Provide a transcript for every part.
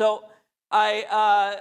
So I uh,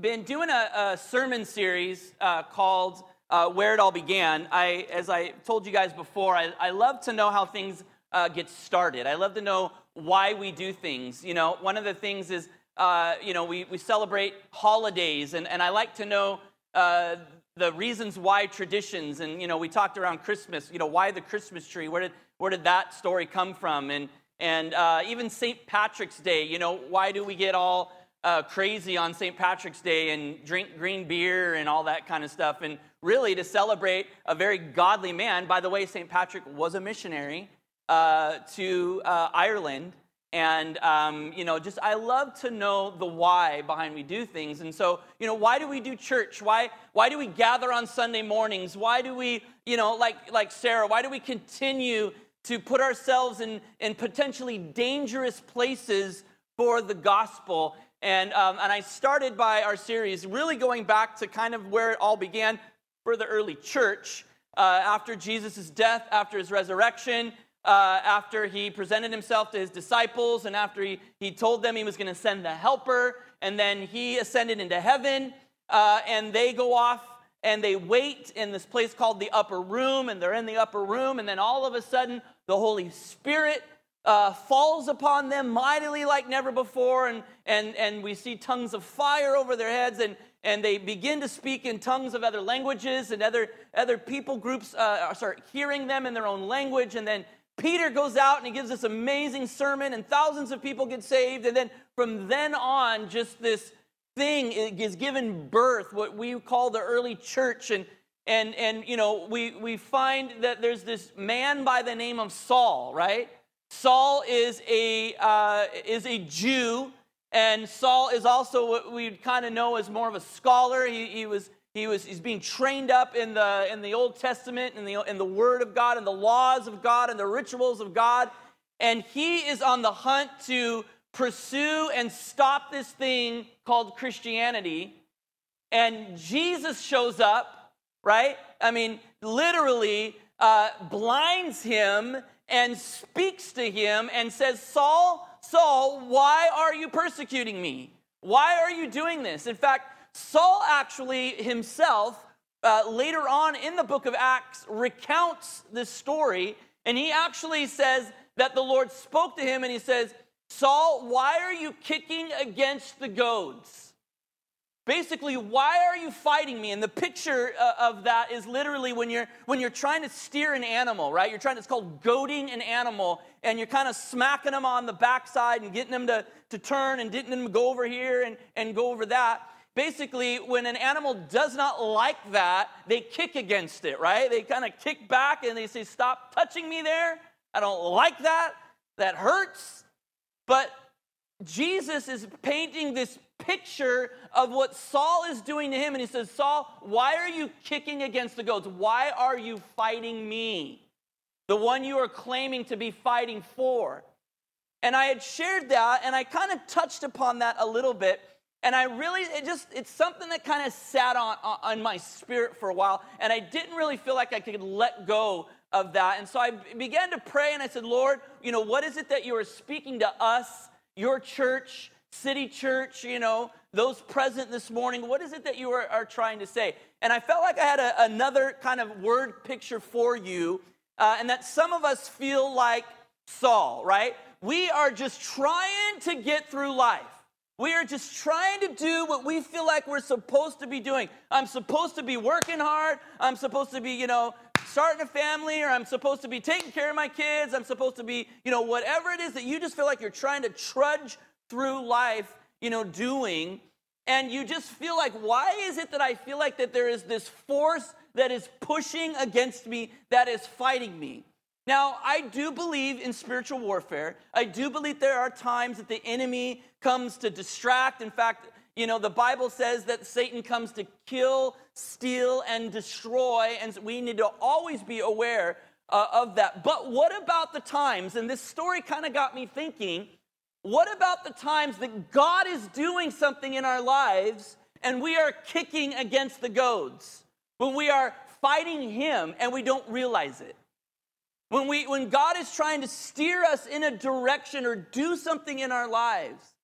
been doing a, a sermon series uh, called uh, "Where It All Began." I, as I told you guys before, I, I love to know how things uh, get started. I love to know why we do things. You know, one of the things is, uh, you know, we, we celebrate holidays, and, and I like to know uh, the reasons why traditions. And, you know, we talked around Christmas, you know, why the Christmas tree? Where did, where did that story come from? And, and uh, even St. Patrick's Day, you know, why do we get all uh, crazy on St. Patrick's Day and drink green beer and all that kind of stuff? And really to celebrate a very godly man. By the way, St. Patrick was a missionary uh, to uh, Ireland. And, um, you know, just I love to know the why behind we do things. And so, you know, why do we do church? Why, why do we gather on Sunday mornings? Why do we, you know, like, like Sarah, why do we continue to put ourselves in, in potentially dangerous places for the gospel. And, um, and I started by our series really going back to kind of where it all began for the early church uh, after Jesus' death, after his resurrection, uh, after he presented himself to his disciples, and after he, he told them he was going to send the helper, and then he ascended into heaven, uh, and they go off and they wait in this place called the upper room, and they're in the upper room, and then all of a sudden, the Holy Spirit uh, falls upon them mightily like never before, and, and, and we see tongues of fire over their heads, and, and they begin to speak in tongues of other languages, and other, other people groups uh, start hearing them in their own language, and then Peter goes out and he gives this amazing sermon, and thousands of people get saved, and then from then on, just this thing is given birth, what we call the early church. And, and, and you know, we, we find that there's this man by the name of Saul, right? Saul is a, uh, is a Jew, and Saul is also what we kind of know as more of a scholar. He, he was he was he's being trained up in the in the Old Testament in the in the Word of God and the laws of God and the rituals of God, and he is on the hunt to pursue and stop this thing called Christianity. And Jesus shows up, right? I mean, literally uh, blinds him and speaks to him and says, Saul, Saul, why are you persecuting me? Why are you doing this? In fact, Saul actually himself, uh, later on in the book of Acts, recounts this story. And he actually says that the Lord spoke to him and he says, Saul, why are you kicking against the goads? Basically, why are you fighting me? And the picture uh, of that is literally when you're when you're trying to steer an animal, right? You're trying. It's called goading an animal, and you're kind of smacking them on the backside and getting them to, to turn and getting them to go over here and, and go over that. Basically, when an animal does not like that, they kick against it, right? They kind of kick back and they say, "Stop touching me there. I don't like that. That hurts." But Jesus is painting this picture of what Saul is doing to him. And he says, Saul, why are you kicking against the goads? Why are you fighting me? The one you are claiming to be fighting for. And I had shared that and I kind of touched upon that a little bit. And I really, it just, it's something that kind of sat on, on my spirit for a while. And I didn't really feel like I could let go of that. And so I began to pray and I said, Lord, you know, what is it that you are speaking to us, your church, city church, you know, those present this morning? What is it that you are, are trying to say? And I felt like I had a, another kind of word picture for you, uh, and that some of us feel like Saul, right? We are just trying to get through life. We are just trying to do what we feel like we're supposed to be doing. I'm supposed to be working hard. I'm supposed to be, you know, starting a family or I'm supposed to be taking care of my kids. I'm supposed to be, you know, whatever it is that you just feel like you're trying to trudge through life, you know, doing. And you just feel like, why is it that I feel like that there is this force that is pushing against me, that is fighting me? Now, I do believe in spiritual warfare. I do believe there are times that the enemy comes to distract. In fact, you know, the Bible says that Satan comes to kill, steal, and destroy, and we need to always be aware uh, of that. But what about the times, and this story kind of got me thinking, what about the times that God is doing something in our lives and we are kicking against the goads? When we are fighting Him and we don't realize it? When, we, when God is trying to steer us in a direction or do something in our lives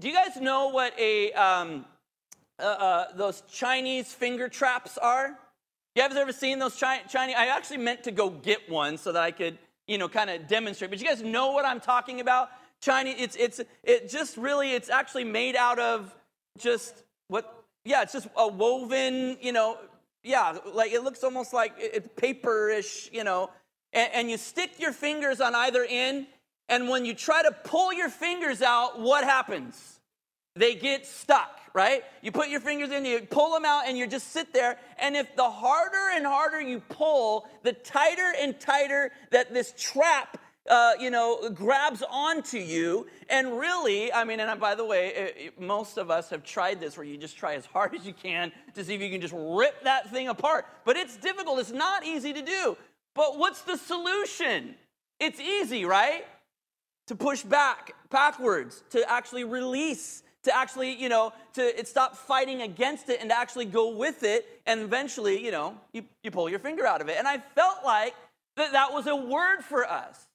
do you guys know what a um, uh, uh, those Chinese finger traps are? You guys ever seen those Chi- Chinese? I actually meant to go get one so that I could, you know, kind of demonstrate. But you guys know what I'm talking about? Chinese. It's it's it just really. It's actually made out of just what? Yeah, it's just a woven. You know, yeah, like it looks almost like it's paperish. You know, and, and you stick your fingers on either end, and when you try to pull your fingers out, what happens? They get stuck right? You put your fingers in, you pull them out, and you just sit there. And if the harder and harder you pull, the tighter and tighter that this trap uh, you know, grabs onto you. And really, I mean, and by the way, it, it, most of us have tried this where you just try as hard as you can to see if you can just rip that thing apart. But it's difficult, it's not easy to do. But what's the solution? It's easy, right? To push back, backwards, to actually release to actually, you know, to stop fighting against it and to actually go with it. And eventually, you know, you, you pull your finger out of it. And I felt like that that was a word for us.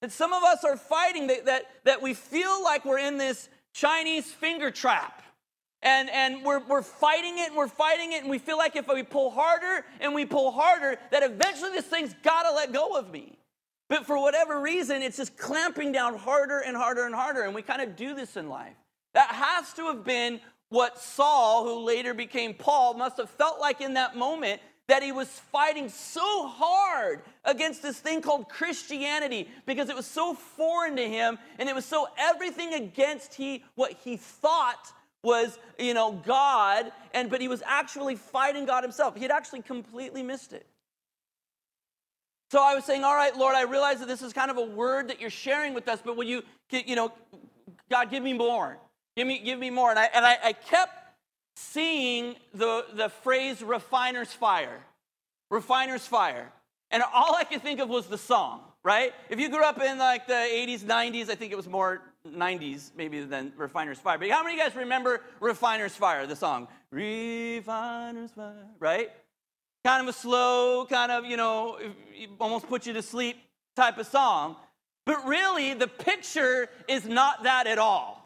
That some of us are fighting, that, that, that we feel like we're in this Chinese finger trap. And, and we're, we're fighting it and we're fighting it, and we feel like if we pull harder and we pull harder, that eventually this thing's gotta let go of me. But for whatever reason, it's just clamping down harder and harder and harder. And we kind of do this in life. That has to have been what Saul, who later became Paul, must have felt like in that moment that he was fighting so hard against this thing called Christianity because it was so foreign to him and it was so everything against he what he thought was you know God and but he was actually fighting God himself. He had actually completely missed it. So I was saying, all right, Lord, I realize that this is kind of a word that you're sharing with us, but will you, you know, God, give me more. Give me, give me more. And I, and I, I kept seeing the, the phrase refiner's fire. Refiner's fire. And all I could think of was the song, right? If you grew up in like the 80s, 90s, I think it was more 90s maybe than Refiner's Fire. But how many of you guys remember Refiner's Fire, the song? Refiner's Fire, right? Kind of a slow, kind of, you know, almost put you to sleep type of song. But really, the picture is not that at all.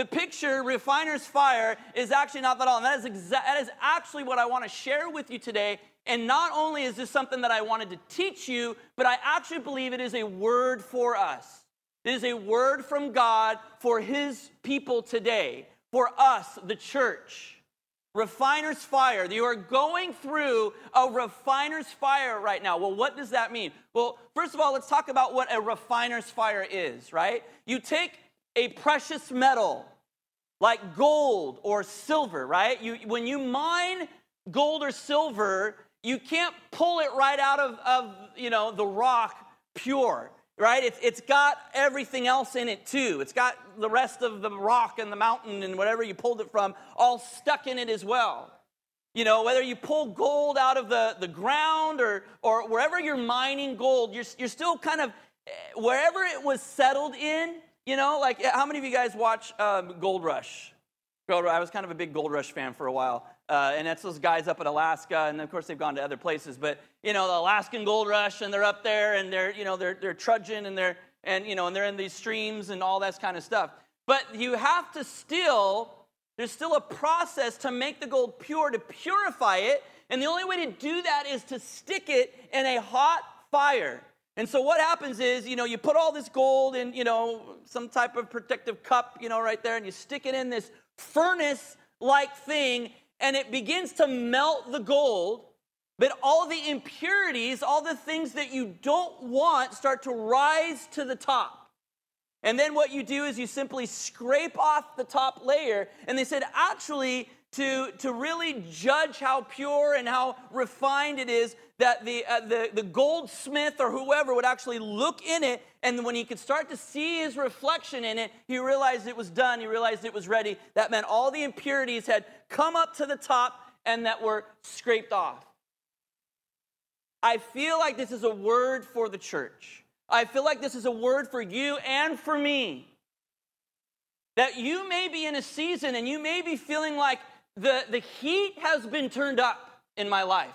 The picture, refiner's fire, is actually not that all. And that is, exa- that is actually what I want to share with you today. And not only is this something that I wanted to teach you, but I actually believe it is a word for us. It is a word from God for His people today, for us, the church. Refiner's fire. You are going through a refiner's fire right now. Well, what does that mean? Well, first of all, let's talk about what a refiner's fire is, right? You take a precious metal like gold or silver, right? You, when you mine gold or silver, you can't pull it right out of, of you know, the rock pure, right? It's, it's got everything else in it too. It's got the rest of the rock and the mountain and whatever you pulled it from all stuck in it as well. You know, whether you pull gold out of the, the ground or, or wherever you're mining gold, you're, you're still kind of, eh, wherever it was settled in, you know, like how many of you guys watch um, Gold Rush? Gold, I was kind of a big Gold Rush fan for a while. Uh, and that's those guys up in Alaska, and of course they've gone to other places. But you know, the Alaskan Gold Rush, and they're up there, and they're you know they're they're trudging, and they're and you know and they're in these streams and all that kind of stuff. But you have to still there's still a process to make the gold pure to purify it, and the only way to do that is to stick it in a hot fire. And so what happens is, you know, you put all this gold in, you know, some type of protective cup, you know, right there, and you stick it in this furnace like thing, and it begins to melt the gold. But all the impurities, all the things that you don't want, start to rise to the top. And then what you do is you simply scrape off the top layer. And they said, actually, to, to really judge how pure and how refined it is, that the, uh, the, the goldsmith or whoever would actually look in it, and when he could start to see his reflection in it, he realized it was done, he realized it was ready. That meant all the impurities had come up to the top and that were scraped off. I feel like this is a word for the church. I feel like this is a word for you and for me. That you may be in a season and you may be feeling like the, the heat has been turned up in my life.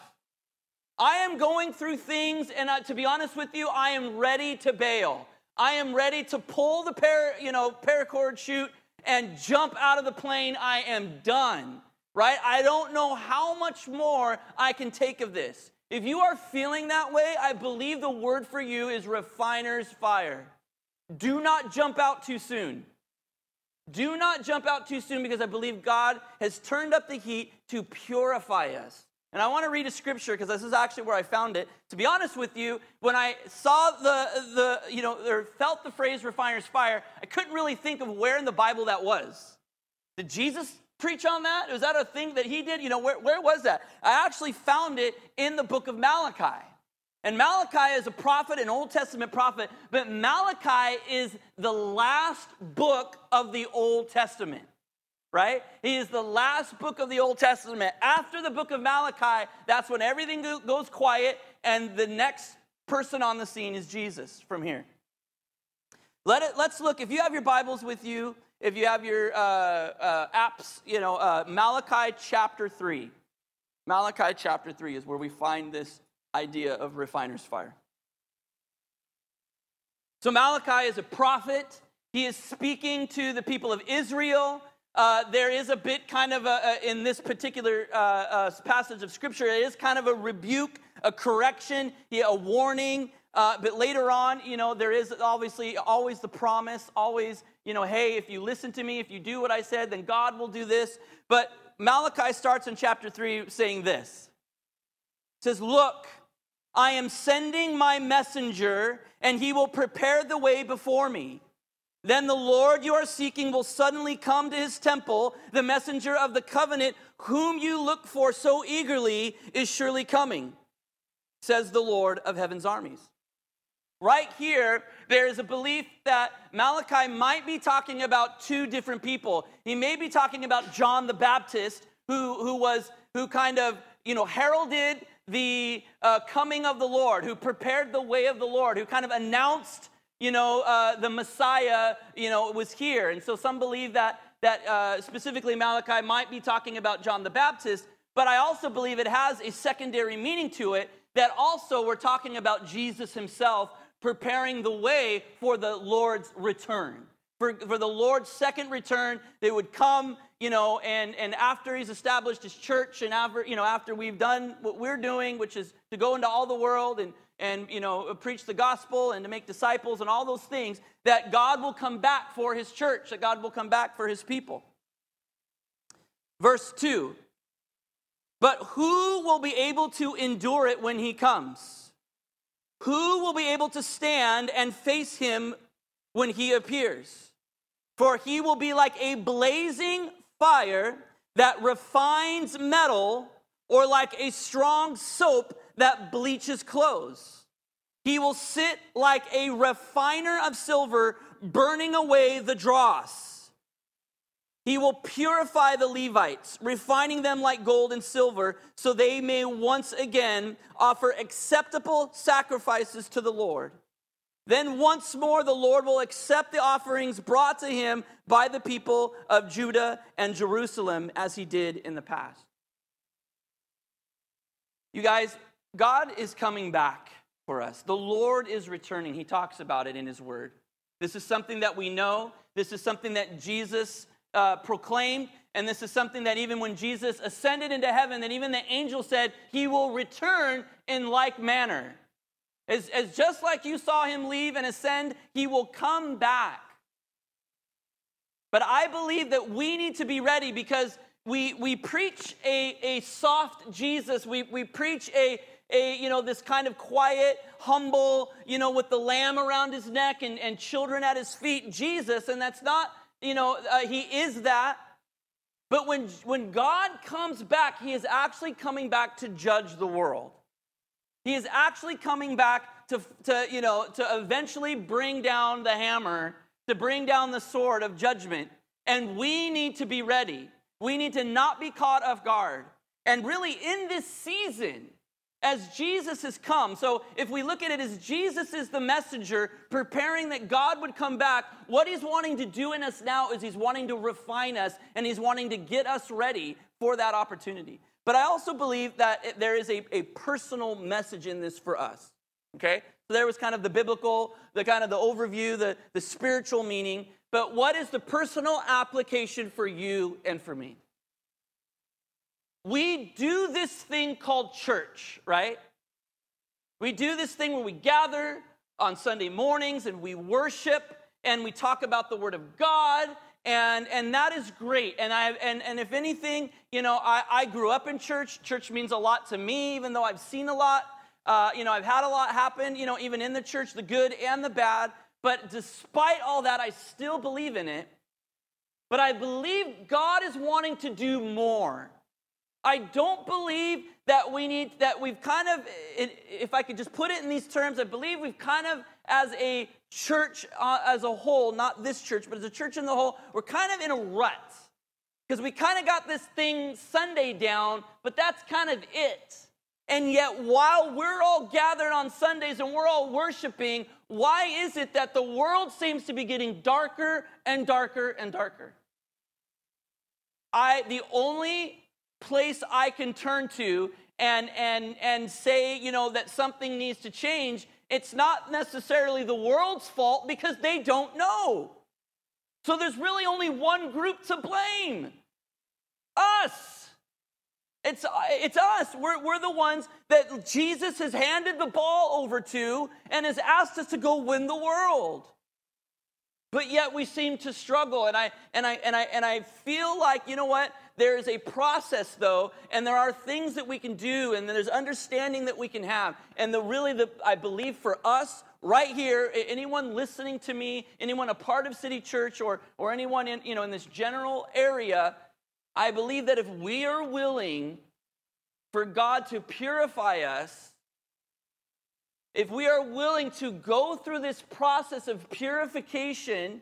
I am going through things, and uh, to be honest with you, I am ready to bail. I am ready to pull the par, you know, paracord chute and jump out of the plane. I am done, right? I don't know how much more I can take of this. If you are feeling that way, I believe the word for you is refiner's fire. Do not jump out too soon. Do not jump out too soon because I believe God has turned up the heat to purify us. And I want to read a scripture because this is actually where I found it. To be honest with you, when I saw the, the you know, or felt the phrase refiner's fire, I couldn't really think of where in the Bible that was. Did Jesus preach on that? Was that a thing that he did? You know, where, where was that? I actually found it in the book of Malachi. And Malachi is a prophet, an Old Testament prophet, but Malachi is the last book of the Old Testament, right? He is the last book of the Old Testament. After the book of Malachi, that's when everything goes quiet, and the next person on the scene is Jesus from here. Let it, let's look, if you have your Bibles with you, if you have your uh, uh, apps, you know, uh, Malachi chapter 3. Malachi chapter 3 is where we find this idea of refiner's fire. So Malachi is a prophet. He is speaking to the people of Israel. Uh, there is a bit kind of a, a in this particular uh, uh, passage of scripture, it is kind of a rebuke, a correction, a warning. Uh, but later on, you know, there is obviously always the promise, always, you know, hey, if you listen to me, if you do what I said, then God will do this. But Malachi starts in chapter 3 saying this. It says, Look, I am sending my messenger, and he will prepare the way before me. Then the Lord you are seeking will suddenly come to his temple. The messenger of the covenant, whom you look for so eagerly, is surely coming, says the Lord of heaven's armies. Right here, there is a belief that Malachi might be talking about two different people. He may be talking about John the Baptist, who, who was who kind of you know heralded the uh, coming of the Lord, who prepared the way of the Lord, who kind of announced, you know, uh, the Messiah, you know, was here. And so some believe that that uh, specifically Malachi might be talking about John the Baptist, but I also believe it has a secondary meaning to it that also we're talking about Jesus himself preparing the way for the Lord's return. For, for the Lord's second return, they would come you know, and, and after he's established his church and after, you know, after we've done what we're doing, which is to go into all the world and, and, you know, preach the gospel and to make disciples and all those things, that God will come back for his church, that God will come back for his people. Verse 2 But who will be able to endure it when he comes? Who will be able to stand and face him when he appears? For he will be like a blazing fire that refines metal or like a strong soap that bleaches clothes. He will sit like a refiner of silver, burning away the dross. He will purify the Levites, refining them like gold and silver, so they may once again offer acceptable sacrifices to the Lord. Then once more the Lord will accept the offerings brought to him by the people of Judah and Jerusalem as he did in the past. You guys, God is coming back for us. The Lord is returning. He talks about it in his word. This is something that we know. This is something that Jesus uh, proclaimed. And this is something that even when Jesus ascended into heaven, that even the angel said, He will return in like manner. As, as just like you saw him leave and ascend, he will come back. But I believe that we need to be ready because we, we preach a, a soft Jesus. We, we preach a, a, you know, this kind of quiet, humble, you know, with the lamb around his neck and, and children at his feet, Jesus. And that's not, you know, uh, he is that. But when, when God comes back, he is actually coming back to judge the world. He is actually coming back to, to, you know, to eventually bring down the hammer, to bring down the sword of judgment. And we need to be ready. We need to not be caught off guard. And really, in this season, as Jesus has come, so if we look at it as Jesus is the messenger preparing that God would come back, what he's wanting to do in us now is he's wanting to refine us and he's wanting to get us ready for that opportunity. But I also believe that there is a, a personal message in this for us. Okay? So there was kind of the biblical, the kind of the overview, the, the spiritual meaning. but what is the personal application for you and for me? We do this thing called church, right? We do this thing where we gather on Sunday mornings and we worship and we talk about the Word of God and and that is great. And i and and if anything you know i i grew up in church. Church means a lot to me even though i've seen a lot. Uh, you know i've had a lot happen you know even in the church the good and the bad. But despite all that i still believe in it. But i believe god is wanting to do more. I don't believe that we need that we've kind of if i could just put it in these terms i believe we've kind of as a church uh, as a whole, not this church, but as a church in the whole, we're kind of in a rut. Because we kind of got this thing Sunday down, but that's kind of it. And yet, while we're all gathered on Sundays and we're all worshiping, why is it that the world seems to be getting darker and darker and darker? I, the only place I can turn to and, and, and say, you know, that something needs to change it's not necessarily the world's fault because they don't know. So there's really only one group to blame us. It's, it's us. We're, we're the ones that Jesus has handed the ball over to and has asked us to go win the world. But yet we seem to struggle. And I, and I, and I, and I feel like, you know what? There is a process, though, and there are things that we can do, and there's understanding that we can have. And the really, the, I believe for us right here, anyone listening to me, anyone a part of City Church, or, or anyone in, you know, in this general area, I believe that if we are willing for God to purify us, if we are willing to go through this process of purification,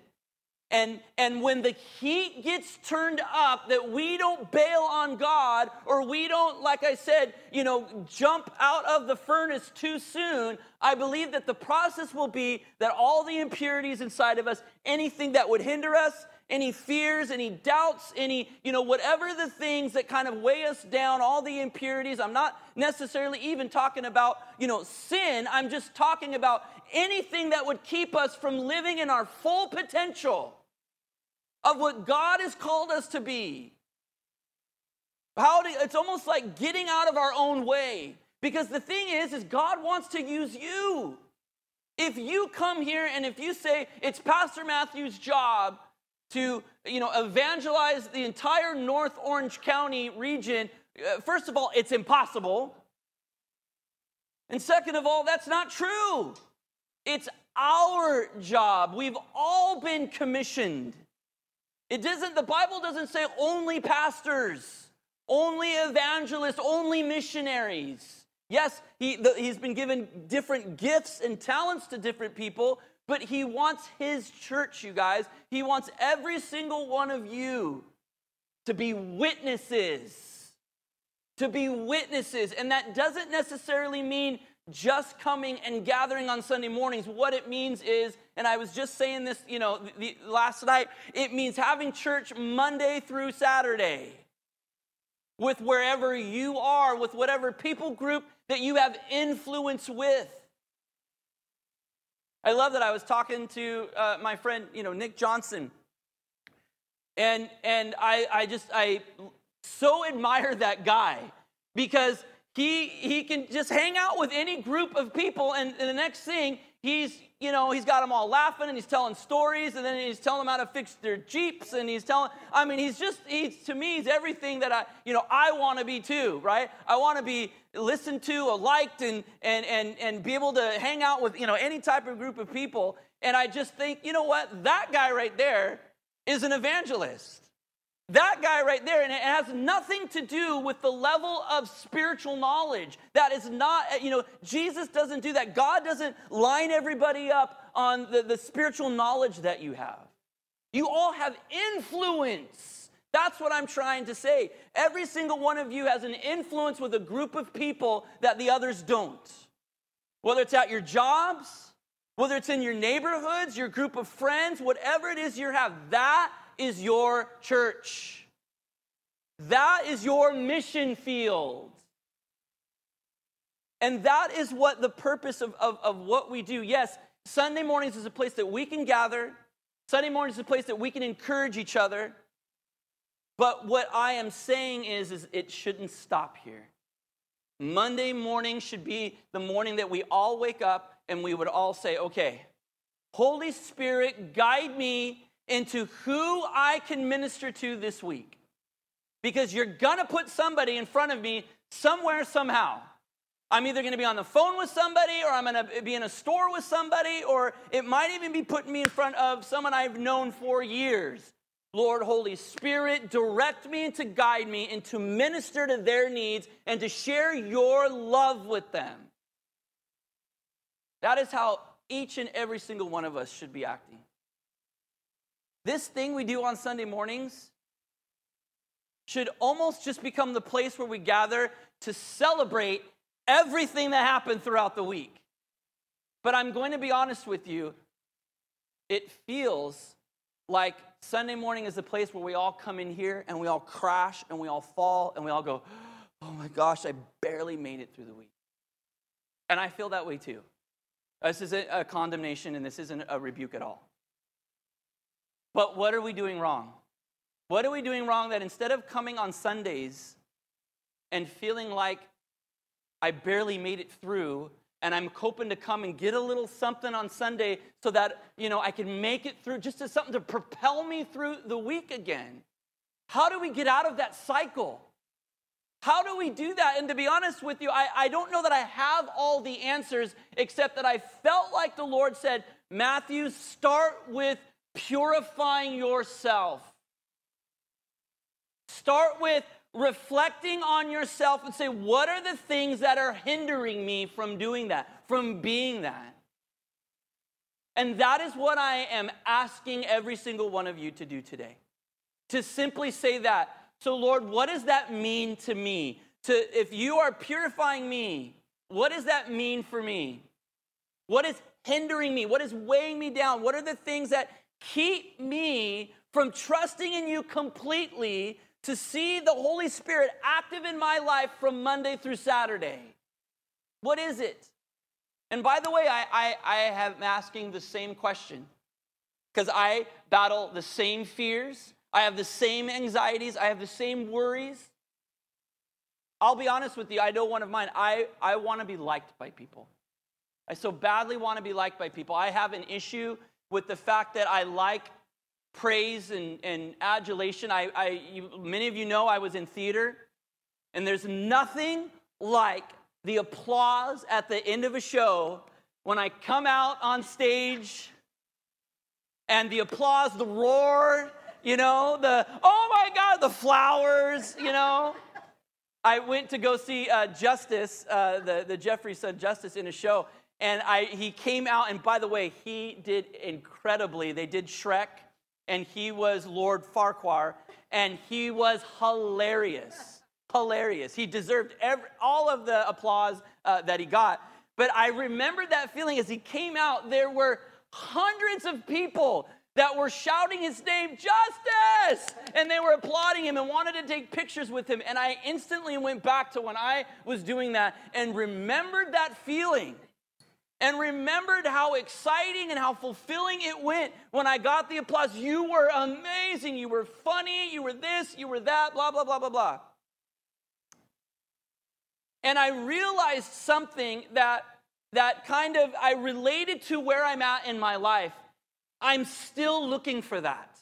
and, and when the heat gets turned up, that we don't bail on God or we don't, like I said, you know, jump out of the furnace too soon, I believe that the process will be that all the impurities inside of us, anything that would hinder us, any fears, any doubts, any, you know, whatever the things that kind of weigh us down, all the impurities. I'm not necessarily even talking about, you know, sin. I'm just talking about anything that would keep us from living in our full potential of what God has called us to be. How do, it's almost like getting out of our own way. Because the thing is, is God wants to use you. If you come here and if you say it's Pastor Matthew's job to, you know, evangelize the entire North Orange County region, uh, first of all, it's impossible. And second of all, that's not true. It's our job. We've all been commissioned. It doesn't, the Bible doesn't say only pastors, only evangelists, only missionaries. Yes, he, the, he's been given different gifts and talents to different people, but he wants his church, you guys. He wants every single one of you to be witnesses. To be witnesses. And that doesn't necessarily mean just coming and gathering on Sunday mornings. What it means is, and I was just saying this, you know, the, the, last night, it means having church Monday through Saturday with wherever you are, with whatever people group that you have influence with. I love that I was talking to uh, my friend, you know, Nick Johnson. And, and I, I just, I so admire that guy because he, he can just hang out with any group of people, and, and the next thing, he's, you know, he's got them all laughing and he's telling stories, and then he's telling them how to fix their Jeeps, and he's telling, I mean, he's just, he's, to me, he's everything that I, you know, I want to be too, right? I want to be listened to or liked and, and, and, and be able to hang out with, you know, any type of group of people. And I just think, you know what? That guy right there is an evangelist. That guy right there, and it has nothing to do with the level of spiritual knowledge. That is not, you know, Jesus doesn't do that. God doesn't line everybody up on the, the spiritual knowledge that you have. You all have influence. That's what I'm trying to say. Every single one of you has an influence with a group of people that the others don't. Whether it's at your jobs, whether it's in your neighborhoods, your group of friends, whatever it is you have, that is your church. That is your mission field. And that is what the purpose of, of, of what we do. Yes, Sunday mornings is a place that we can gather. Sunday morning is a place that we can encourage each other. But what I am saying is, is it shouldn't stop here. Monday morning should be the morning that we all wake up and we would all say, okay, Holy Spirit, guide me into who I can minister to this week. Because you're gonna put somebody in front of me somewhere, somehow. I'm either gonna be on the phone with somebody, or I'm gonna be in a store with somebody, or it might even be putting me in front of someone I've known for years. Lord, Holy Spirit, direct me and to guide me and to minister to their needs and to share your love with them. That is how each and every single one of us should be acting. This thing we do on Sunday mornings should almost just become the place where we gather to celebrate everything that happened throughout the week. But I'm going to be honest with you, it feels like Sunday morning is the place where we all come in here and we all crash and we all fall and we all go, oh my gosh, I barely made it through the week. And I feel that way too. This isn't a condemnation and this isn't a rebuke at all. But what are we doing wrong? What are we doing wrong that instead of coming on Sundays and feeling like I barely made it through and I'm hoping to come and get a little something on Sunday so that, you know, I can make it through just as something to propel me through the week again. How do we get out of that cycle? How do we do that? And to be honest with you, I, I don't know that I have all the answers, except that I felt like the Lord said, Matthew, start with purifying yourself. Start with reflecting on yourself and say, what are the things that are hindering me from doing that, from being that? And that is what I am asking every single one of you to do today. To simply say that. So, Lord, what does that mean to me? To if you are purifying me, what does that mean for me? What is hindering me? What is weighing me down? What are the things that keep me from trusting in you completely to see the Holy Spirit active in my life from Monday through Saturday? What is it? And by the way, I, I, I am asking the same question because I battle the same fears, I have the same anxieties, I have the same worries. I'll be honest with you, I know one of mine. I, I want to be liked by people. I so badly want to be liked by people. I have an issue with the fact that I like praise and, and adulation. I, I you, many of you know I was in theater, and there's nothing like the applause at the end of a show when I come out on stage and the applause, the roar, you know, the oh my God, the flowers, you know. I went to go see uh, Justice, uh, the, the Jeffrey son Justice in a show, and I, he came out, and by the way, he did incredibly. They did Shrek, and he was Lord Farquaad, and he was hilarious. Hilarious. He deserved every, all of the applause uh, that he got. But I remember that feeling as he came out, there were hundreds of people that were shouting his name, Justice! And they were applauding him and wanted to take pictures with him. And I instantly went back to when I was doing that and remembered that feeling and remembered how exciting and how fulfilling it went when I got the applause. You were amazing. You were funny. You were this. You were that. Blah, blah, blah, blah, blah. And I realized something that, that kind of I related to where I'm at in my life. I'm still looking for that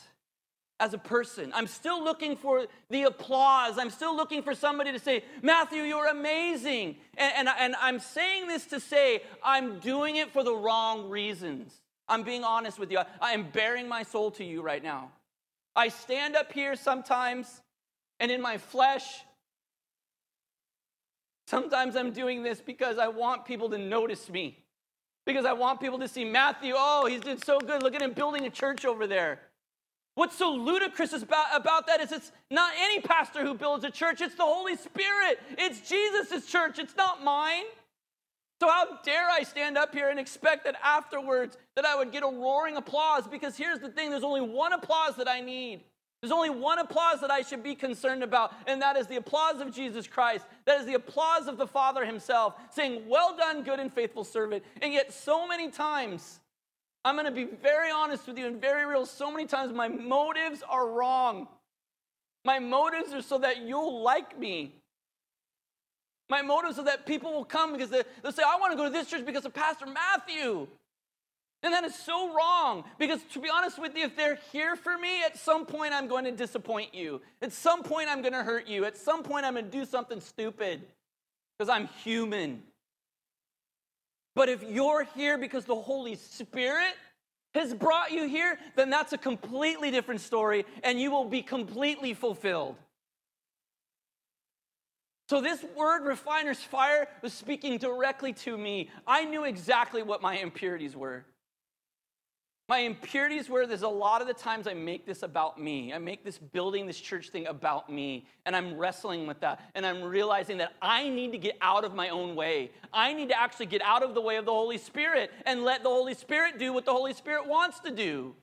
as a person. I'm still looking for the applause. I'm still looking for somebody to say, Matthew, you're amazing. And, and, and, I'm saying this to say, I'm doing it for the wrong reasons. I'm being honest with you. I am bearing my soul to you right now. I stand up here sometimes, and in my flesh, sometimes I'm doing this because I want people to notice me. Because I want people to see Matthew, oh, he's doing so good. Look at him building a church over there. What's so ludicrous about, that is it's not any pastor who builds a church, it's the Holy Spirit. It's Jesus' church, it's not mine. So how dare I stand up here and expect that afterwards that I would get a roaring applause because here's the thing there's only one applause that I need. There's only one applause that I should be concerned about, and that is the applause of Jesus Christ. That is the applause of the Father Himself, saying, Well done, good and faithful servant. And yet, so many times, I'm going to be very honest with you and very real. So many times my motives are wrong. My motives are so that you'll like me. My motives are that people will come because they, will say, I want to go to this church because of Pastor Matthew. And that is so wrong because, to be honest with you, if they're here for me, at some point I'm going to disappoint you. At some point I'm going to hurt you. At some point I'm going to do something stupid because I'm human. But if you're here because the Holy Spirit has brought you here, then that's a completely different story and you will be completely fulfilled. So, this word refiner's fire was speaking directly to me. I knew exactly what my impurities were. My impurities were there's a lot of the times I make this about me. I make this building this church thing about me. And I'm wrestling with that. And I'm realizing that I need to get out of my own way. I need to actually get out of the way of the Holy Spirit and let the Holy Spirit do what the Holy Spirit wants to do.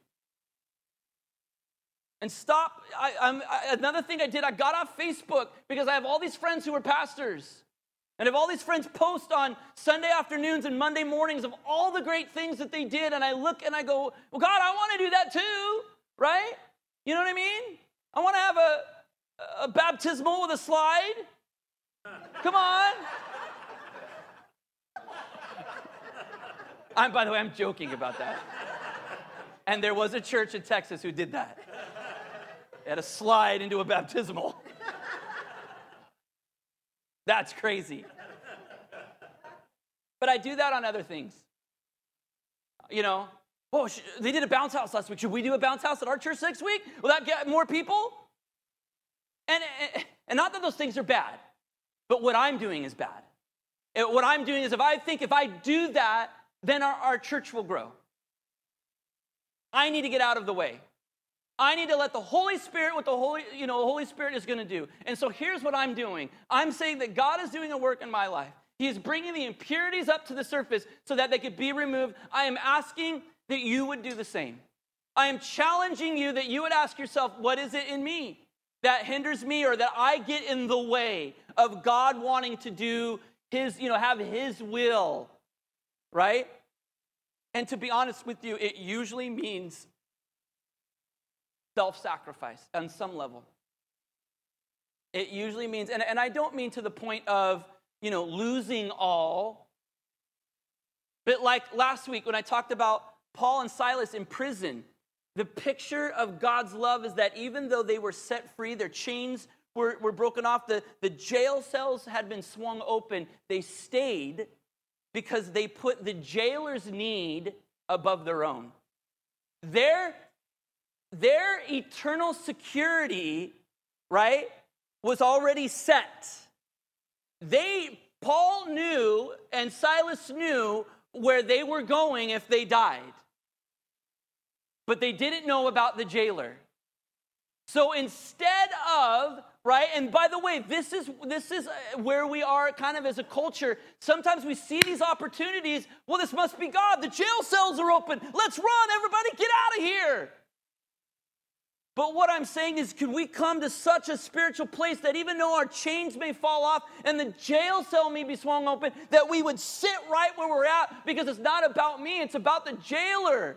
And stop. I, I, another thing I did, I got off Facebook because I have all these friends who are pastors. And if all these friends post on Sunday afternoons and Monday mornings of all the great things that they did, and I look and I go, well, God, I want to do that too, right? You know what I mean? I want to have a, a baptismal with a slide. Come on. I'm, by the way, I'm joking about that. And there was a church in Texas who did that. They had a slide into a baptismal. That's crazy. But I do that on other things. You know, oh, they did a bounce house last week. Should we do a bounce house at our church next week? Will that get more people? And, and not that those things are bad, but what I'm doing is bad. What I'm doing is if I think if I do that, then our, our church will grow. I need to get out of the way. I need to let the Holy Spirit, what the Holy, you know, the Holy Spirit is going to do. And so here's what I'm doing. I'm saying that God is doing a work in my life. He is bringing the impurities up to the surface so that they could be removed. I am asking that you would do the same. I am challenging you that you would ask yourself, what is it in me that hinders me or that I get in the way of God wanting to do his, you know, have his will, right? And to be honest with you, it usually means self sacrifice on some level. It usually means, and, and I don't mean to the point of, you know, losing all, but like last week when I talked about Paul and Silas in prison, the picture of God's love is that even though they were set free, their chains were, were broken off, the, the jail cells had been swung open, they stayed because they put the jailer's need above their own. Their their eternal security, right, was already set. They, Paul knew and Silas knew where they were going if they died. But they didn't know about the jailer. So instead of right and by the way this is this is uh, where we are kind of as a culture sometimes we see these opportunities well this must be god the jail cells are open let's run everybody get out of here but what I'm saying is, can we come to such a spiritual place that even though our chains may fall off and the jail cell may be swung open, that we would sit right where we're at because it's not about me, it's about the jailer.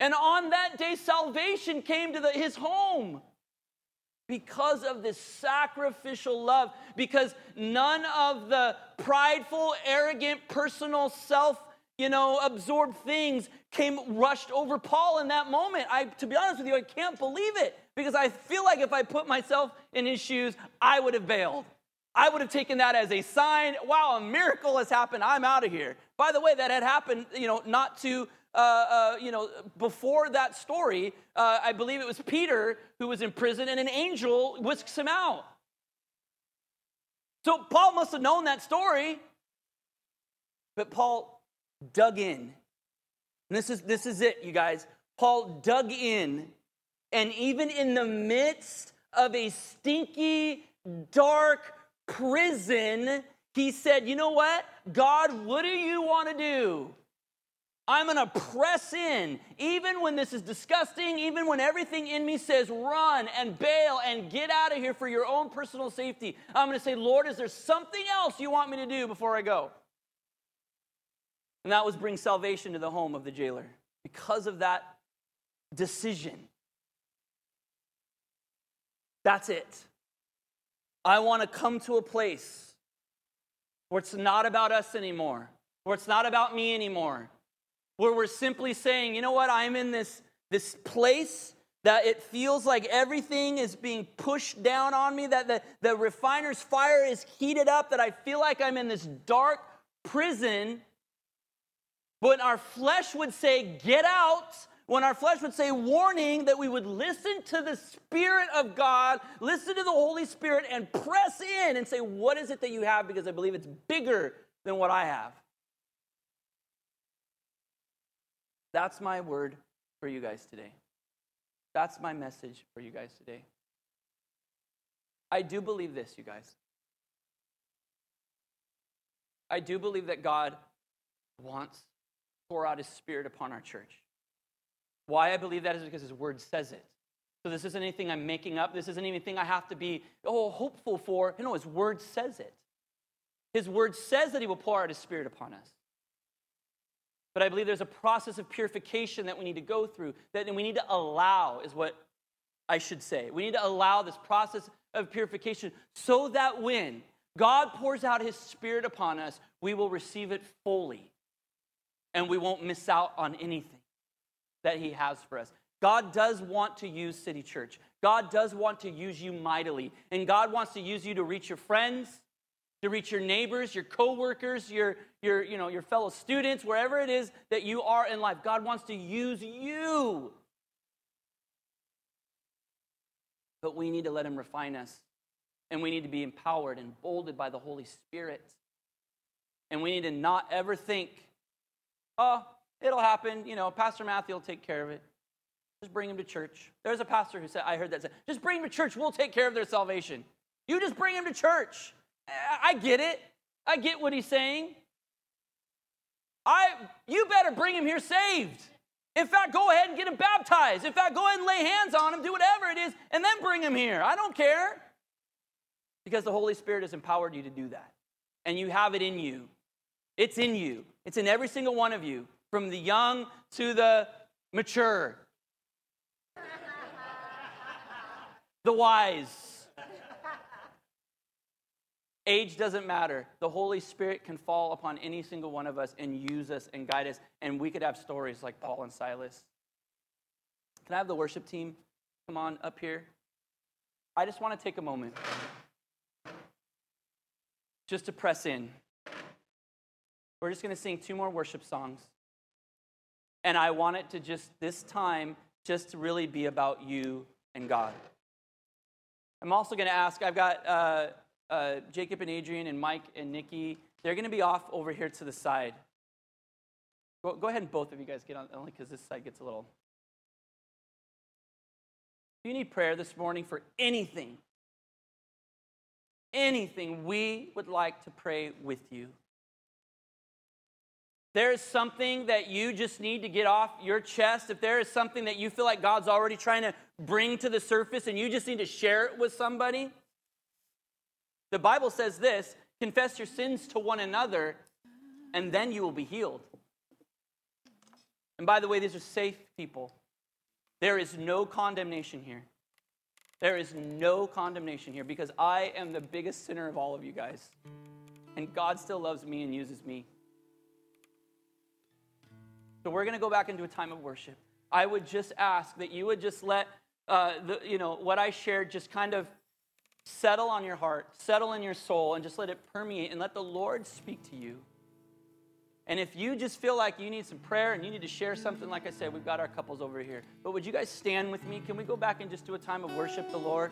And on that day, salvation came to the, his home because of this sacrificial love, because none of the prideful, arrogant, personal, self you know, absorbed things came rushed over Paul in that moment. I to be honest with you, I can't believe it because I feel like if I put myself in his shoes, I would have bailed. I would have taken that as a sign, wow, a miracle has happened. I'm out of here. By the way, that had happened, you know, not to uh, uh, you know, before that story, uh, I believe it was Peter who was in prison and an angel whisks him out. So Paul must have known that story. But Paul dug in. And this is, this is it, you guys. Paul dug in, and even in the midst of a stinky, dark prison, he said, You know what? God, what do you want to do? I'm going to press in, even when this is disgusting, even when everything in me says run and bail and get out of here for your own personal safety. I'm going to say, Lord, is there something else you want me to do before I go? And that was bring salvation to the home of the jailer. because of that decision. That's it. I want to come to a place where it's not about us anymore, where it's not about me anymore, where we're simply saying, you know what, I'm in this, this place that it feels like everything is being pushed down on me, that the, the refiner's fire is heated up, that I feel like I'm in this dark prison. When our flesh would say, get out, when our flesh would say warning, that we would listen to the Spirit of God, listen to the Holy Spirit, and press in and say, What is it that you have? Because I believe it's bigger than what I have. That's my word for you guys today. That's my message for you guys today. I do believe this, you guys. I do believe that God wants pour out his spirit upon our church. Why I believe that is because his word says it. So this isn't anything I'm making up. This isn't anything I have to be, oh, hopeful for. You know, his word says it. His word says that he will pour out his spirit upon us. But I believe there's a process of purification that we need to go through, that we need to allow, is what I should say. We need to allow this process of purification so that when God pours out his spirit upon us, we will receive it fully and we won't miss out on anything that He has for us. God does want to use City Church. God does want to use you mightily. And God wants to use you to reach your friends, to reach your neighbors, your coworkers, your, your, you know, your fellow students, wherever it is that you are in life. God wants to use you. But we need to let Him refine us. And we need to be empowered and bolded by the Holy Spirit. And we need to not ever think, oh, It'll happen. You know, Pastor Matthew will take care of it. Just bring him to church. There's a pastor who said, I heard that say, just bring him to church. We'll take care of their salvation. You just bring him to church. I get it. I get what he's saying. I, you better bring him here saved. In fact, go ahead and get him baptized. In fact, go ahead and lay hands on him, do whatever it is, and then bring him here. I don't care. Because the Holy Spirit has empowered you to do that. And you have it in you. It's in you, it's in every single one of you from the young to the mature, the wise. Age doesn't matter. The Holy Spirit can fall upon any single one of us and use us and guide us, and we could have stories like Paul and Silas. Can I have the worship team come on up here? I just want to take a moment just to press in. We're just going to sing two more worship songs. And I want it to just, this time, just really be about you and God. I'm also going to ask, I've got uh, uh, Jacob and Adrian and Mike and Nikki. They're going to be off over here to the side. Go, go ahead and both of you guys get on, only because this side gets a little. If you need prayer this morning for anything, anything, we would like to pray with you there is something that you just need to get off your chest, if there is something that you feel like God's already trying to bring to the surface and you just need to share it with somebody, the Bible says this confess your sins to one another, and then you will be healed. And by the way, these are safe people. There is no condemnation here. There is no condemnation here because I am the biggest sinner of all of you guys. And God still loves me and uses me. So we're going to go back into a time of worship. I would just ask that you would just let uh, the, you know what I shared just kind of settle on your heart, settle in your soul, and just let it permeate and let the Lord speak to you. And if you just feel like you need some prayer and you need to share something, like I said, we've got our couples over here. But would you guys stand with me? Can we go back and just do a time of worship the Lord?